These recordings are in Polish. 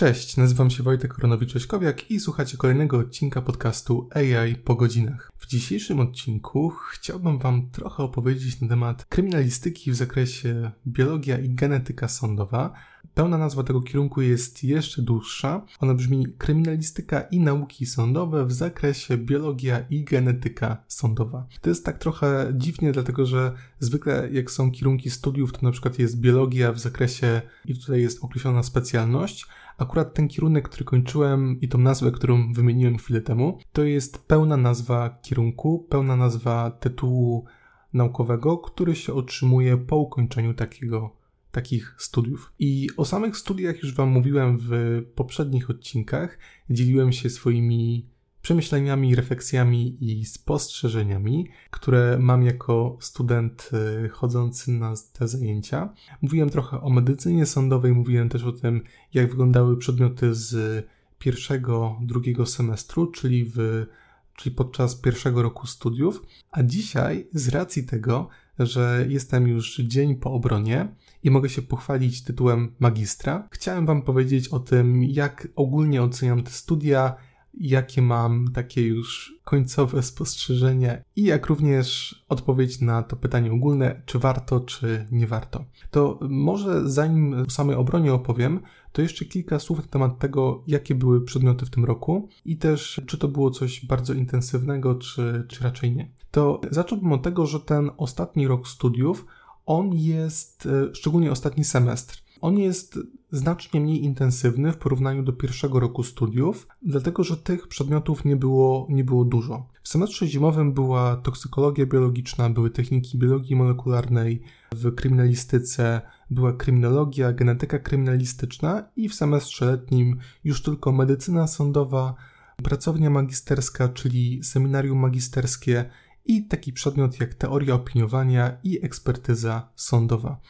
Cześć, nazywam się Wojtek Koronowicz-Kowiak i słuchacie kolejnego odcinka podcastu AI po godzinach. W dzisiejszym odcinku chciałbym Wam trochę opowiedzieć na temat kryminalistyki w zakresie biologia i genetyka sądowa. Pełna nazwa tego kierunku jest jeszcze dłuższa. Ona brzmi Kryminalistyka i nauki sądowe w zakresie biologia i genetyka sądowa. To jest tak trochę dziwnie, dlatego że zwykle jak są kierunki studiów, to na przykład jest biologia w zakresie i tutaj jest określona specjalność, Akurat ten kierunek, który kończyłem i tą nazwę, którą wymieniłem chwilę temu, to jest pełna nazwa kierunku, pełna nazwa tytułu naukowego, który się otrzymuje po ukończeniu takiego, takich studiów. I o samych studiach już Wam mówiłem w poprzednich odcinkach. Dzieliłem się swoimi przemyśleniami, refleksjami i spostrzeżeniami, które mam jako student y, chodzący na te zajęcia. Mówiłem trochę o medycynie sądowej, mówiłem też o tym, jak wyglądały przedmioty z pierwszego, drugiego semestru, czyli, w, czyli podczas pierwszego roku studiów. A dzisiaj, z racji tego, że jestem już dzień po obronie i mogę się pochwalić tytułem magistra, chciałem Wam powiedzieć o tym, jak ogólnie oceniam te studia jakie mam takie już końcowe spostrzeżenia i jak również odpowiedź na to pytanie ogólne, czy warto, czy nie warto. To może zanim o samej obronie opowiem, to jeszcze kilka słów na temat tego, jakie były przedmioty w tym roku i też czy to było coś bardzo intensywnego, czy, czy raczej nie. To zacząłbym od tego, że ten ostatni rok studiów, on jest, e, szczególnie ostatni semestr, on jest znacznie mniej intensywny w porównaniu do pierwszego roku studiów, dlatego że tych przedmiotów nie było, nie było dużo. W semestrze zimowym była toksykologia biologiczna, były techniki biologii molekularnej, w kryminalistyce była kryminologia, genetyka kryminalistyczna i w semestrze letnim już tylko medycyna sądowa, pracownia magisterska, czyli seminarium magisterskie i taki przedmiot jak teoria opiniowania i ekspertyza sądowa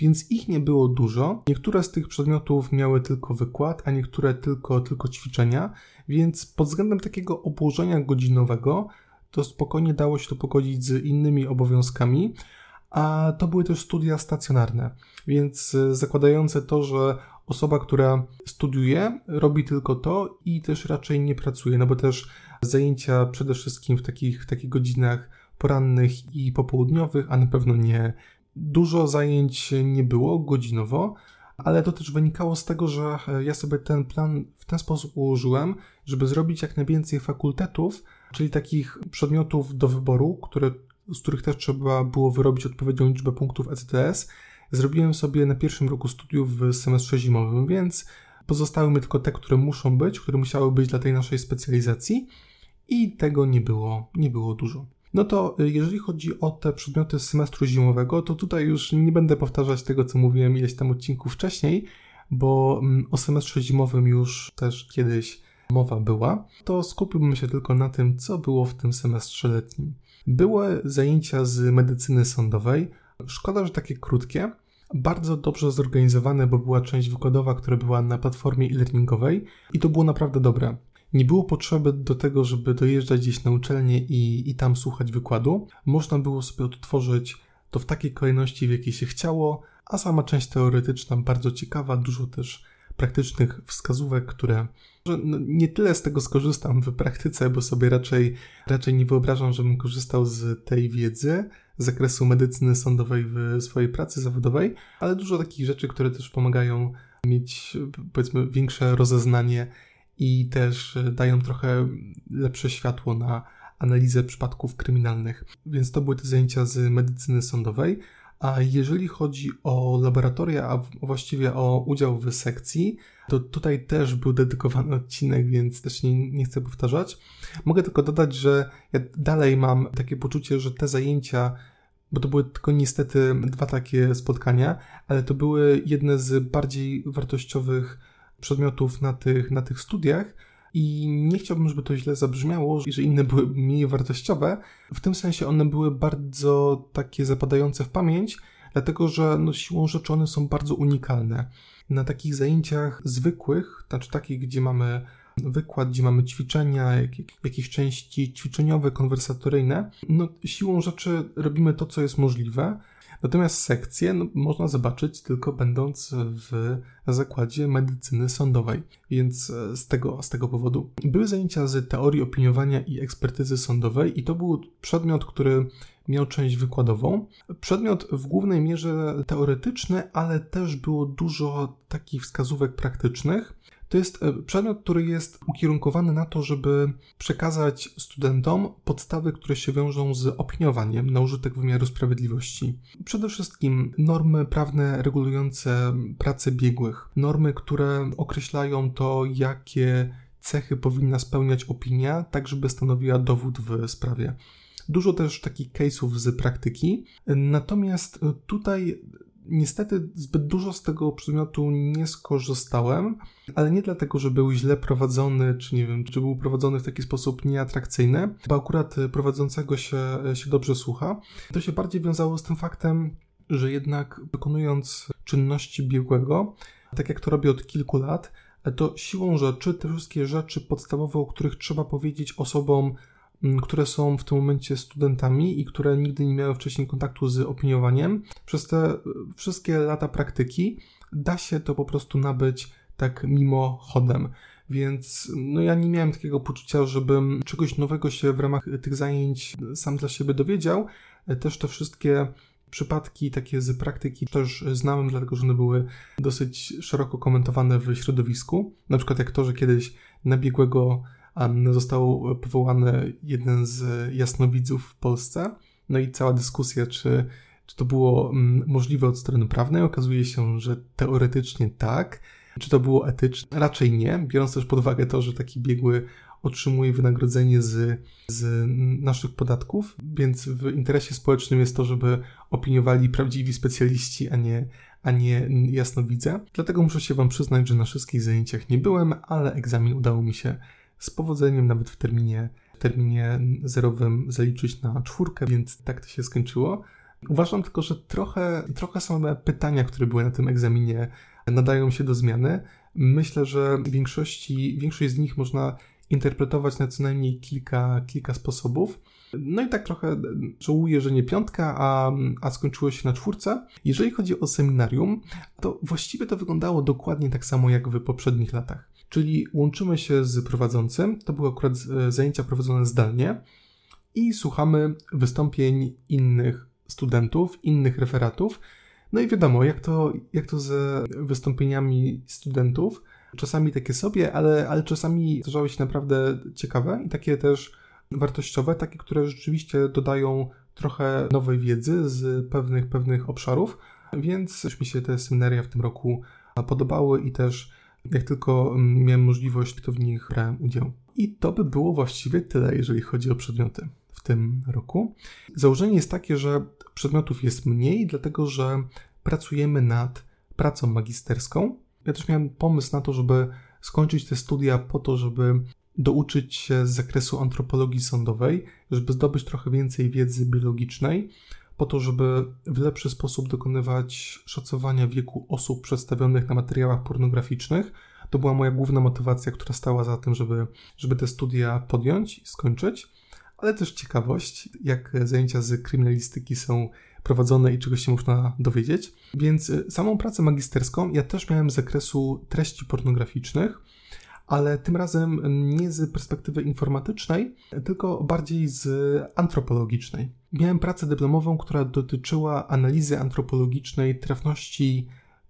więc ich nie było dużo. Niektóre z tych przedmiotów miały tylko wykład, a niektóre tylko, tylko ćwiczenia, więc pod względem takiego obłożenia godzinowego to spokojnie dało się to pogodzić z innymi obowiązkami, a to były też studia stacjonarne, więc e, zakładające to, że osoba, która studiuje, robi tylko to i też raczej nie pracuje, no bo też zajęcia przede wszystkim w takich, w takich godzinach porannych i popołudniowych, a na pewno nie, Dużo zajęć nie było godzinowo, ale to też wynikało z tego, że ja sobie ten plan w ten sposób ułożyłem, żeby zrobić jak najwięcej fakultetów, czyli takich przedmiotów do wyboru, które, z których też trzeba było wyrobić odpowiednią liczbę punktów ECTS. Zrobiłem sobie na pierwszym roku studiów w semestrze zimowym, więc pozostały mi tylko te, które muszą być, które musiały być dla tej naszej specjalizacji i tego nie było, nie było dużo. No to y, jeżeli chodzi o te przedmioty z semestru zimowego, to tutaj już nie będę powtarzać tego, co mówiłem ileś tam odcinków wcześniej, bo mm, o semestrze zimowym już też kiedyś mowa była, to skupiłbym się tylko na tym, co było w tym semestrze letnim. Były zajęcia z medycyny sądowej. Szkoda, że takie krótkie. Bardzo dobrze zorganizowane, bo była część wykładowa, która była na platformie e-learningowej i to było naprawdę dobre. Nie było potrzeby do tego, żeby dojeżdżać gdzieś na uczelnię i, i tam słuchać wykładu. Można było sobie odtworzyć to w takiej kolejności, w jakiej się chciało, a sama część teoretyczna bardzo ciekawa, dużo też praktycznych wskazówek, które no nie tyle z tego skorzystam w praktyce, bo sobie raczej, raczej nie wyobrażam, żebym korzystał z tej wiedzy z zakresu medycyny sądowej w swojej pracy zawodowej, ale dużo takich rzeczy, które też pomagają mieć powiedzmy większe rozeznanie i też e, dają trochę lepsze światło na analizę przypadków kryminalnych. Więc to były te zajęcia z medycyny sądowej. A jeżeli chodzi o laboratoria, a właściwie o udział w sekcji, to tutaj też był dedykowany odcinek, więc też nie, nie chcę powtarzać. Mogę tylko dodać, że ja dalej mam takie poczucie, że te zajęcia bo to były tylko niestety dwa takie spotkania, ale to były jedne z bardziej wartościowych przedmiotów na tych, na tych studiach. I nie chciałbym, żeby to źle zabrzmiało, że inne były mniej wartościowe. W tym sensie one były bardzo takie zapadające w pamięć, dlatego że no, siłą rzeczy one są bardzo unikalne. Na takich zajęciach zwykłych, znaczy takich, gdzie mamy wykład, gdzie mamy ćwiczenia, jak, jakieś części ćwiczeniowe, konwersatoryjne, no siłą rzeczy robimy to, co jest możliwe. Natomiast sekcje no, można zobaczyć tylko będąc w zakładzie medycyny sądowej, więc e, z tego, z tego powodu. Były zajęcia z teorii opiniowania i ekspertyzy sądowej i to był przedmiot, który miał część wykładową. Przedmiot w głównej mierze teoretyczny, ale też było dużo takich wskazówek praktycznych. To jest e, przedmiot, który jest ukierunkowany na to, żeby przekazać studentom podstawy, które się wiążą z opiniowaniem na użytek wymiaru sprawiedliwości. Przede wszystkim normy prawne regulujące pracę biegłych, normy, które określają to, jakie cechy powinna spełniać opinia, tak żeby stanowiła dowód w sprawie. Dużo też takich case'ów z praktyki. Natomiast tutaj Niestety zbyt dużo z tego przedmiotu nie skorzystałem, ale nie dlatego, że był źle prowadzony, czy nie wiem, czy był prowadzony w taki sposób nieatrakcyjny, bo akurat prowadzącego się, się dobrze słucha. To się bardziej wiązało z tym faktem, że jednak wykonując czynności biegłego, tak jak to robię od kilku lat, to siłą rzeczy te wszystkie rzeczy podstawowe, o których trzeba powiedzieć osobom które są w tym momencie studentami i które nigdy nie miały wcześniej kontaktu z opiniowaniem, przez te e, wszystkie lata praktyki da się to po prostu nabyć tak mimochodem. Więc no ja nie miałem takiego poczucia, żebym czegoś nowego się w ramach tych zajęć sam dla siebie dowiedział. E, też te wszystkie przypadki takie z praktyki też znałem, dlatego że one były dosyć szeroko komentowane w środowisku. Na przykład jak to, że kiedyś nabiegłego został powołany jeden z jasnowidzów w Polsce. No i cała dyskusja, czy, czy to było mm, możliwe od strony prawnej. Okazuje się, że teoretycznie tak. Czy to było etyczne? Raczej nie, biorąc też pod uwagę to, że taki biegły otrzymuje wynagrodzenie z, z naszych podatków, więc w interesie społecznym jest to, żeby opiniowali prawdziwi specjaliści, a nie, a nie jasnowidze. Dlatego muszę się Wam przyznać, że na wszystkich zajęciach nie byłem, ale egzamin udało mi się z powodzeniem nawet w terminie, w terminie zerowym zaliczyć na czwórkę, więc tak to się skończyło. Uważam tylko, że trochę, trochę same pytania, które były na tym egzaminie, nadają się do zmiany. Myślę, że większości, większość z nich można interpretować na co najmniej kilka, kilka sposobów. No i tak trochę żałuję, że nie piątka, a, a skończyło się na czwórce. Jeżeli chodzi o seminarium, to właściwie to wyglądało dokładnie tak samo jak w poprzednich latach. Czyli łączymy się z prowadzącym, to były akurat e, zajęcia prowadzone zdalnie. I słuchamy wystąpień innych studentów, innych referatów. No i wiadomo, jak to, jak to ze wystąpieniami studentów, czasami takie sobie, ale, ale czasami zdarzały się naprawdę ciekawe i takie też wartościowe, takie, które rzeczywiście dodają trochę nowej wiedzy z pewnych, pewnych obszarów, więc mi się te seminaria w tym roku podobały i też jak tylko mm, miałem możliwość, to w nich brałem udział. I to by było właściwie tyle, jeżeli chodzi o przedmioty w tym roku. Założenie jest takie, że przedmiotów jest mniej, dlatego że pracujemy nad pracą magisterską. Ja też miałem pomysł na to, żeby skończyć te studia po to, żeby douczyć się z zakresu antropologii sądowej, żeby zdobyć trochę więcej wiedzy biologicznej, po to, żeby w lepszy sposób dokonywać szacowania wieku osób przedstawionych na materiałach pornograficznych. To była moja główna motywacja, która stała za tym, żeby, żeby te studia podjąć i skończyć, ale też ciekawość, jak zajęcia z kryminalistyki są prowadzone i czego się można dowiedzieć. Więc y, samą pracę magisterską ja też miałem z zakresu treści pornograficznych ale tym razem nie z perspektywy informatycznej, tylko bardziej z antropologicznej. Miałem pracę dyplomową, która dotyczyła analizy antropologicznej trafności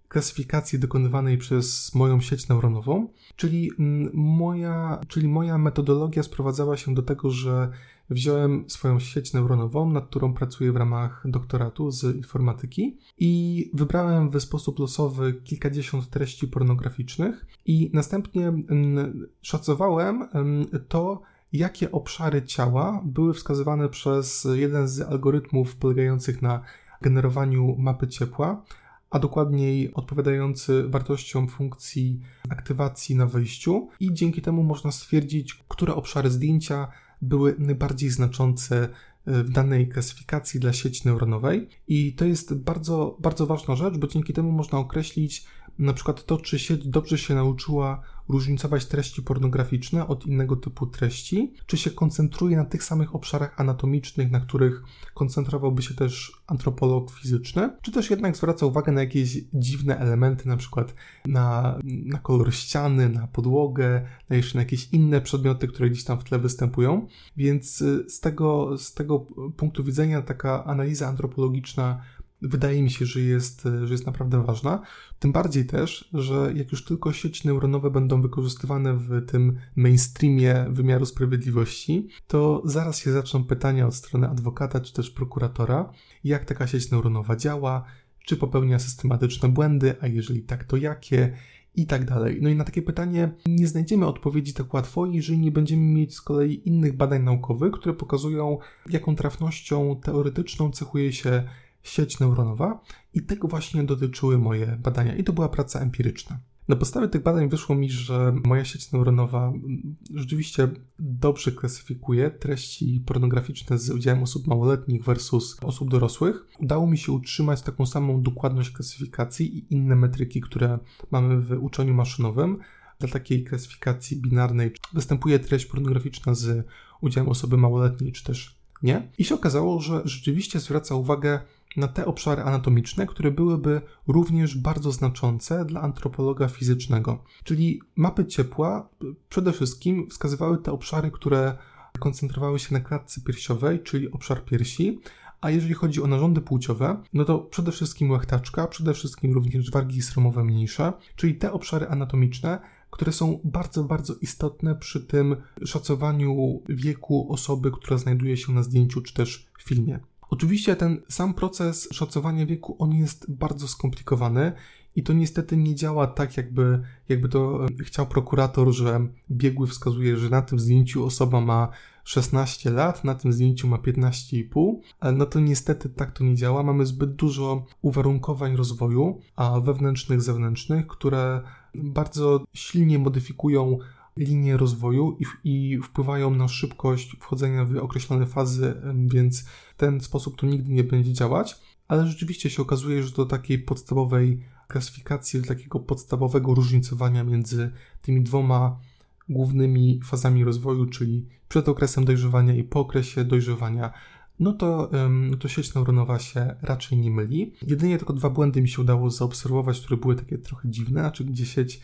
klasyfikacji dokonywanej przez moją sieć neuronową, czyli moja, czyli moja metodologia sprowadzała się do tego, że wziąłem swoją sieć neuronową, nad którą pracuję w ramach doktoratu z informatyki i wybrałem w sposób losowy kilkadziesiąt treści pornograficznych i następnie mm, szacowałem mm, to, jakie obszary ciała były wskazywane przez jeden z algorytmów polegających na generowaniu mapy ciepła, a dokładniej odpowiadający wartościom funkcji aktywacji na wejściu i dzięki temu można stwierdzić, które obszary zdjęcia były najbardziej znaczące e, w danej klasyfikacji dla sieci neuronowej. I to jest bardzo, bardzo ważna rzecz, bo dzięki temu można określić na przykład to, czy sieć dobrze się nauczyła różnicować treści pornograficzne od innego typu treści, czy się koncentruje na tych samych obszarach anatomicznych, na których koncentrowałby się też antropolog fizyczny, czy też jednak zwraca uwagę na jakieś dziwne elementy, na przykład na, na kolor ściany, na podłogę, na jeszcze na jakieś inne przedmioty, które gdzieś tam w tle występują. Więc y, z tego, z tego punktu widzenia taka analiza antropologiczna wydaje mi się, że jest, że jest naprawdę ważna. Tym bardziej też, że jak już tylko sieci neuronowe będą wykorzystywane w tym mainstreamie wymiaru sprawiedliwości, to zaraz się zaczną pytania od strony adwokata czy też prokuratora, jak taka sieć neuronowa działa, czy popełnia systematyczne błędy, a jeżeli tak, to jakie, i tak dalej. No i na takie pytanie nie znajdziemy odpowiedzi tak łatwo, jeżeli nie będziemy mieć z kolei innych badań naukowych, które pokazują, jaką trafnością teoretyczną cechuje się sieć neuronowa i tego właśnie dotyczyły moje badania i to była praca empiryczna. Na podstawie tych badań wyszło mi, że moja sieć neuronowa rzeczywiście dobrze klasyfikuje treści pornograficzne z udziałem osób małoletnich versus osób dorosłych. Udało mi się utrzymać taką samą dokładność klasyfikacji i inne metryki, które mamy w uczeniu maszynowym. Dla takiej klasyfikacji binarnej występuje treść pornograficzna z udziałem osoby małoletniej, czy też nie. I się okazało, że rzeczywiście zwraca uwagę na te obszary anatomiczne, które byłyby również bardzo znaczące dla antropologa fizycznego. Czyli mapy ciepła przede wszystkim wskazywały te obszary, które koncentrowały się na klatce piersiowej, czyli obszar piersi, a jeżeli chodzi o narządy płciowe, no to przede wszystkim łechtaczka, przede wszystkim również wargi sromowe mniejsze, czyli te obszary anatomiczne, które są bardzo, bardzo istotne przy tym szacowaniu wieku osoby, która znajduje się na zdjęciu czy też w filmie. Oczywiście ten sam proces szacowania wieku, on jest bardzo skomplikowany i to niestety nie działa tak, jakby, jakby to e, chciał prokurator, że biegły wskazuje, że na tym zdjęciu osoba ma 16 lat, na tym zdjęciu ma 15,5, ale no to niestety tak to nie działa. Mamy zbyt dużo uwarunkowań rozwoju, a wewnętrznych, zewnętrznych, które bardzo silnie modyfikują linie rozwoju i, i wpływają na szybkość wchodzenia w określone fazy, więc w ten sposób to nigdy nie będzie działać. Ale rzeczywiście się okazuje, że do takiej podstawowej klasyfikacji, do takiego podstawowego różnicowania między tymi dwoma głównymi fazami rozwoju, czyli przed okresem dojrzewania i po okresie dojrzewania, no to, to sieć neuronowa się raczej nie myli. Jedynie tylko dwa błędy mi się udało zaobserwować, które były takie trochę dziwne, znaczy gdzie sieć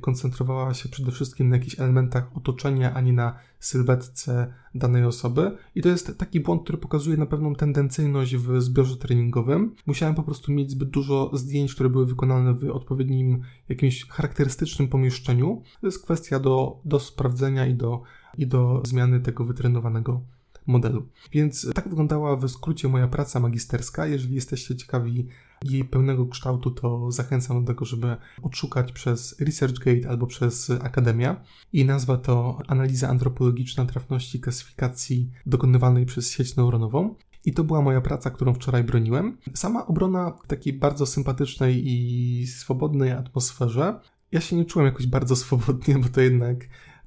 koncentrowała się przede wszystkim na jakichś elementach otoczenia, a nie na sylwetce danej osoby. I to jest taki błąd, który pokazuje na pewną tendencyjność w zbiorze treningowym. Musiałem po prostu mieć zbyt dużo zdjęć, które były wykonane w odpowiednim, jakimś charakterystycznym pomieszczeniu. To jest kwestia do, do sprawdzenia i do, i do zmiany tego wytrenowanego modelu. Więc tak wyglądała w skrócie moja praca magisterska. Jeżeli jesteście ciekawi jej pełnego kształtu, to zachęcam do tego, żeby odszukać przez ResearchGate albo przez Akademia. I nazwa to Analiza antropologiczna trafności klasyfikacji dokonywanej przez sieć neuronową. I to była moja praca, którą wczoraj broniłem. Sama obrona w takiej bardzo sympatycznej i swobodnej atmosferze. Ja się nie czułem jakoś bardzo swobodnie, bo to jednak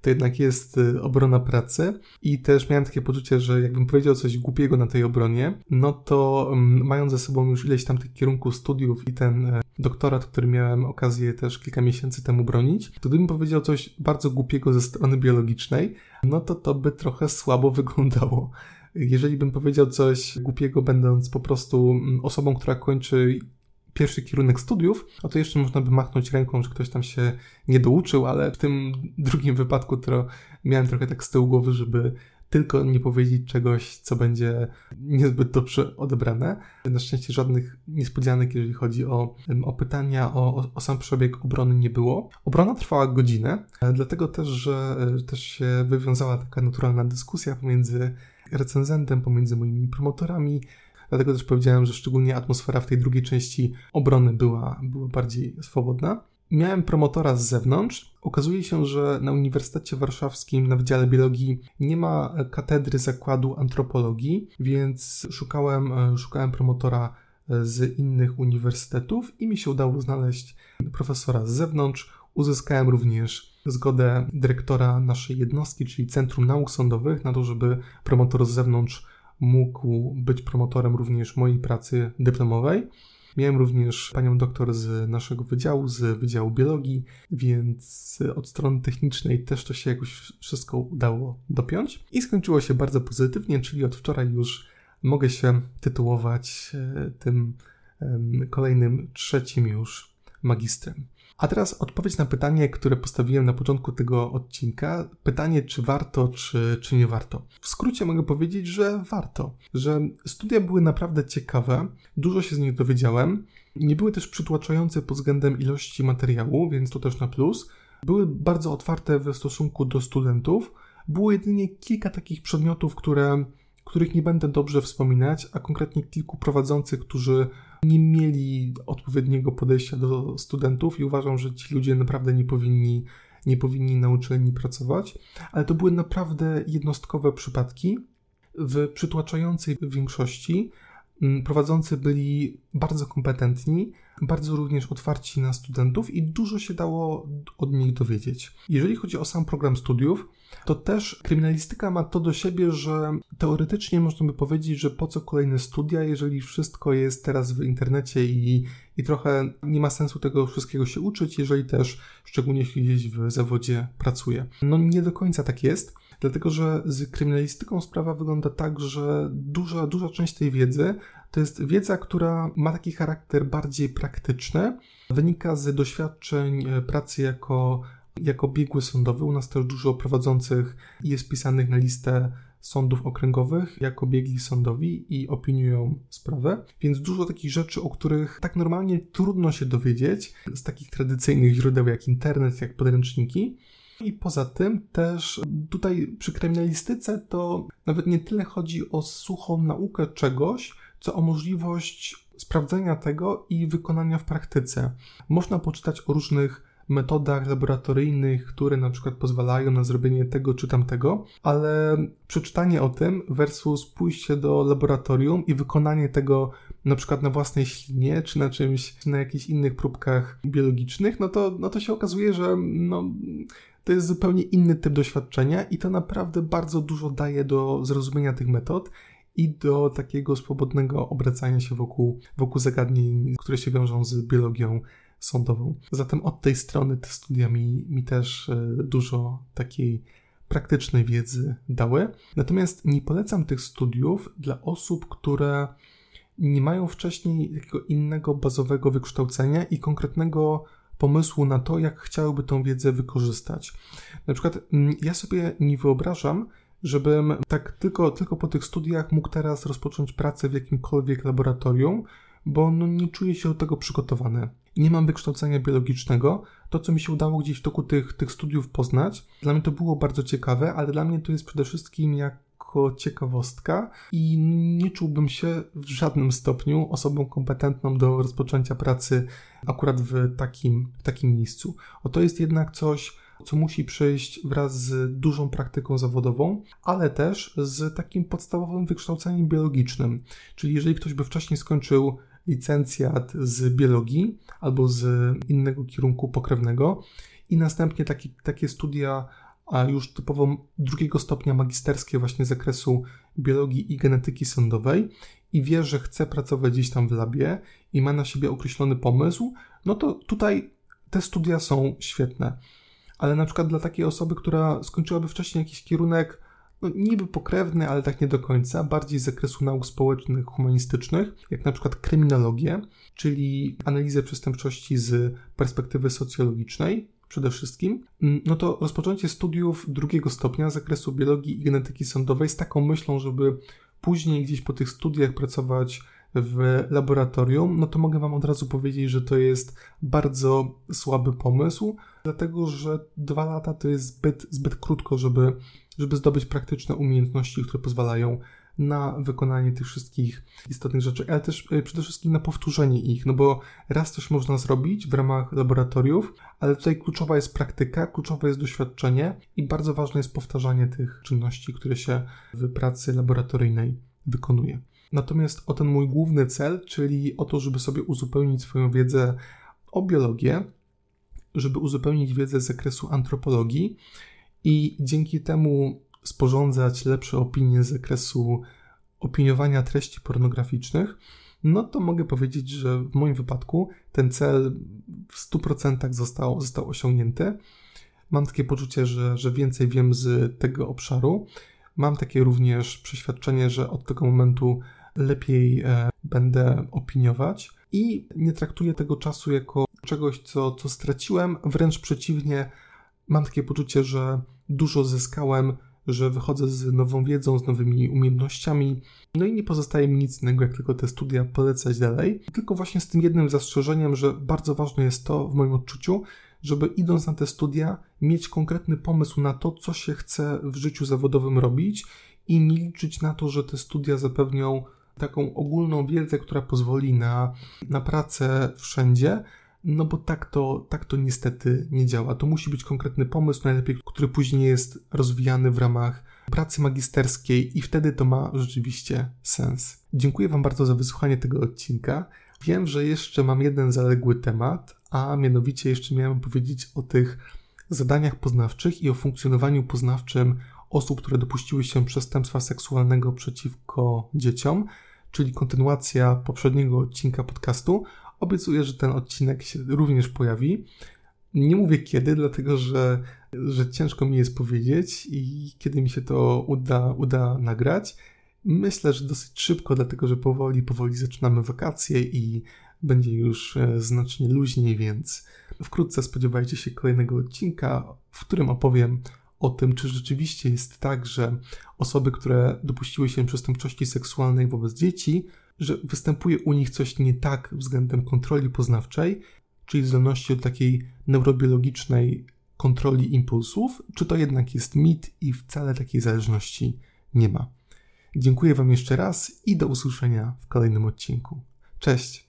to jednak jest y, obrona pracy i też miałem takie poczucie, że jakbym powiedział coś głupiego na tej obronie, no to mm, mając ze sobą już ileś tam tych kierunków studiów i ten e, doktorat, który miałem okazję też kilka miesięcy temu bronić, to gdybym powiedział coś bardzo głupiego ze strony biologicznej, no to to by trochę słabo wyglądało. Jeżeli bym powiedział coś głupiego, będąc po prostu mm, osobą, która kończy pierwszy kierunek studiów, no to jeszcze można by machnąć ręką, że ktoś tam się nie douczył, ale w tym drugim wypadku to miałem trochę tak z tyłu głowy, żeby tylko nie powiedzieć czegoś, co będzie niezbyt dobrze odebrane. Na szczęście żadnych niespodzianek, jeżeli chodzi o, o pytania, o, o sam przebieg obrony nie było. Obrona trwała godzinę, dlatego też, że też się wywiązała taka naturalna dyskusja pomiędzy recenzentem, pomiędzy moimi promotorami, Dlatego też powiedziałem, że szczególnie atmosfera w tej drugiej części obrony była, była bardziej swobodna. Miałem promotora z zewnątrz. Okazuje się, że na Uniwersytecie Warszawskim na Wydziale Biologii nie ma katedry zakładu antropologii, więc szukałem, szukałem promotora z innych uniwersytetów i mi się udało znaleźć profesora z zewnątrz. Uzyskałem również zgodę dyrektora naszej jednostki, czyli Centrum Nauk Sądowych, na to, żeby promotor z zewnątrz mógł być promotorem również mojej pracy dyplomowej. Miałem również panią doktor z naszego wydziału, z Wydziału Biologii, więc od strony technicznej też to się jakoś wszystko udało dopiąć. I skończyło się bardzo pozytywnie, czyli od wczoraj już mogę się tytułować e, tym kolejnym trzecim już magistrem. A teraz odpowiedź na pytanie, które postawiłem na początku tego odcinka. Pytanie, czy warto, czy, czy nie warto. W skrócie mogę powiedzieć, że warto. Że studia były naprawdę ciekawe, dużo się z nich dowiedziałem. Nie były też przytłaczające pod względem ilości materiału, więc to też na plus. Były bardzo otwarte w stosunku do studentów. Było jedynie kilka takich przedmiotów, które których nie będę dobrze wspominać, a konkretnie kilku prowadzących, którzy nie mieli odpowiedniego podejścia do studentów i uważam, że ci ludzie naprawdę nie powinni, nie powinni na uczelni pracować, ale to były naprawdę jednostkowe przypadki. W przytłaczającej większości mm, prowadzący byli bardzo kompetentni, bardzo również otwarci na studentów i dużo się dało od nich dowiedzieć. Jeżeli chodzi o sam program studiów, to też kryminalistyka ma to do siebie, że teoretycznie można by powiedzieć, że po co kolejne studia, jeżeli wszystko jest teraz w internecie i, i trochę nie ma sensu tego wszystkiego się uczyć, jeżeli też szczególnie jeśli gdzieś w zawodzie pracuje. No nie do końca tak jest. Dlatego, że z kryminalistyką sprawa wygląda tak, że duża, duża część tej wiedzy to jest wiedza, która ma taki charakter bardziej praktyczny, wynika z doświadczeń e, pracy jako, jako biegły sądowy. U nas też dużo prowadzących jest pisanych na listę sądów okręgowych jako biegli sądowi i opiniują sprawę, więc dużo takich rzeczy, o których tak normalnie trudno się dowiedzieć z takich tradycyjnych źródeł jak internet, jak podręczniki. I poza tym też tutaj przy kryminalistyce to nawet nie tyle chodzi o suchą naukę czegoś, co o możliwość sprawdzenia tego i wykonania w praktyce. Można poczytać o różnych metodach laboratoryjnych, które na przykład pozwalają na zrobienie tego czy tamtego, ale przeczytanie o tym versus pójście do laboratorium i wykonanie tego na przykład na własnej ślinie, czy na czymś, czy na jakichś innych próbkach biologicznych, no to, no to się okazuje, że no, to jest zupełnie inny typ doświadczenia i to naprawdę bardzo dużo daje do zrozumienia tych metod i do takiego swobodnego obracania się wokół, wokół zagadnień, które się wiążą z biologią sądową. Zatem od tej strony te studia mi, mi też e, dużo takiej praktycznej wiedzy dały. Natomiast nie polecam tych studiów dla osób, które nie mają wcześniej takiego innego bazowego wykształcenia i konkretnego pomysłu na to, jak chciałyby tą wiedzę wykorzystać. Na przykład mm, ja sobie nie wyobrażam, żebym tak tylko, tylko po tych studiach mógł teraz rozpocząć pracę w jakimkolwiek laboratorium, bo no nie czuję się do tego przygotowany. Nie mam wykształcenia biologicznego. To, co mi się udało gdzieś w toku tych, tych studiów poznać, dla mnie to było bardzo ciekawe, ale dla mnie to jest przede wszystkim jako ciekawostka i nie czułbym się w żadnym stopniu osobą kompetentną do rozpoczęcia pracy akurat w takim, w takim miejscu. O to jest jednak coś, co musi przejść wraz z dużą praktyką zawodową, ale też z takim podstawowym wykształceniem biologicznym. Czyli jeżeli ktoś by wcześniej skończył licencjat z biologii albo z innego kierunku pokrewnego i następnie taki, takie studia a już typowo drugiego stopnia magisterskie właśnie z zakresu biologii i genetyki sądowej i wie, że chce pracować gdzieś tam w labie i ma na siebie określony pomysł, no to tutaj te studia są świetne ale na przykład dla takiej osoby, która skończyłaby wcześniej jakiś kierunek, no niby pokrewny, ale tak nie do końca, bardziej z zakresu nauk społecznych, humanistycznych, jak na przykład kryminologię, czyli analizę przestępczości z perspektywy socjologicznej, przede wszystkim, mm, no to rozpoczęcie studiów drugiego stopnia z zakresu biologii i genetyki sądowej z taką myślą, żeby później gdzieś po tych studiach pracować w laboratorium, no to mogę Wam od razu powiedzieć, że to jest bardzo słaby pomysł, dlatego że dwa lata to jest zbyt, zbyt krótko, żeby, żeby zdobyć praktyczne umiejętności, które pozwalają na wykonanie tych wszystkich istotnych rzeczy, ale też e, przede wszystkim na powtórzenie ich, no bo raz coś można zrobić w ramach laboratoriów, ale tutaj kluczowa jest praktyka, kluczowe jest doświadczenie i bardzo ważne jest powtarzanie tych czynności, które się w pracy laboratoryjnej wykonuje. Natomiast o ten mój główny cel, czyli o to, żeby sobie uzupełnić swoją wiedzę o biologię, żeby uzupełnić wiedzę z zakresu antropologii i dzięki temu sporządzać lepsze opinie z zakresu opiniowania treści pornograficznych, no to mogę powiedzieć, że w moim wypadku ten cel w 100% został, został osiągnięty. Mam takie poczucie, że, że więcej wiem z tego obszaru. Mam takie również przeświadczenie, że od tego momentu lepiej e, będę opiniować i nie traktuję tego czasu jako czegoś, co, co straciłem. Wręcz przeciwnie, mam takie poczucie, że dużo zyskałem, że wychodzę z nową wiedzą, z nowymi umiejętnościami. No i nie pozostaje mi nic innego, jak tylko te studia polecać dalej. Tylko właśnie z tym jednym zastrzeżeniem, że bardzo ważne jest to w moim odczuciu, żeby idąc na te studia, mieć konkretny pomysł na to, co się chce w życiu zawodowym robić i nie liczyć na to, że te studia zapewnią taką ogólną wiedzę, która pozwoli na, na pracę wszędzie, no bo tak to, tak to niestety nie działa. To musi być konkretny pomysł, najlepiej, który później jest rozwijany w ramach pracy magisterskiej i wtedy to ma rzeczywiście sens. Dziękuję Wam bardzo za wysłuchanie tego odcinka. Wiem, że jeszcze mam jeden zaległy temat, a mianowicie jeszcze miałem powiedzieć o tych zadaniach poznawczych i o funkcjonowaniu poznawczym osób, które dopuściły się przestępstwa seksualnego przeciwko dzieciom, czyli kontynuacja poprzedniego odcinka podcastu. Obiecuję, że ten odcinek się również pojawi. Nie mówię kiedy, dlatego że, że ciężko mi jest powiedzieć i kiedy mi się to uda, uda nagrać. Myślę, że dosyć szybko, dlatego że powoli, powoli zaczynamy wakacje i będzie już e, znacznie luźniej, więc wkrótce spodziewajcie się kolejnego odcinka, w którym opowiem o tym, czy rzeczywiście jest tak, że osoby, które dopuściły się przestępczości seksualnej wobec dzieci, że występuje u nich coś nie tak względem kontroli poznawczej, czyli zdolności do takiej neurobiologicznej kontroli impulsów, czy to jednak jest mit i wcale takiej zależności nie ma. Dziękuję Wam jeszcze raz i do usłyszenia w kolejnym odcinku. Cześć!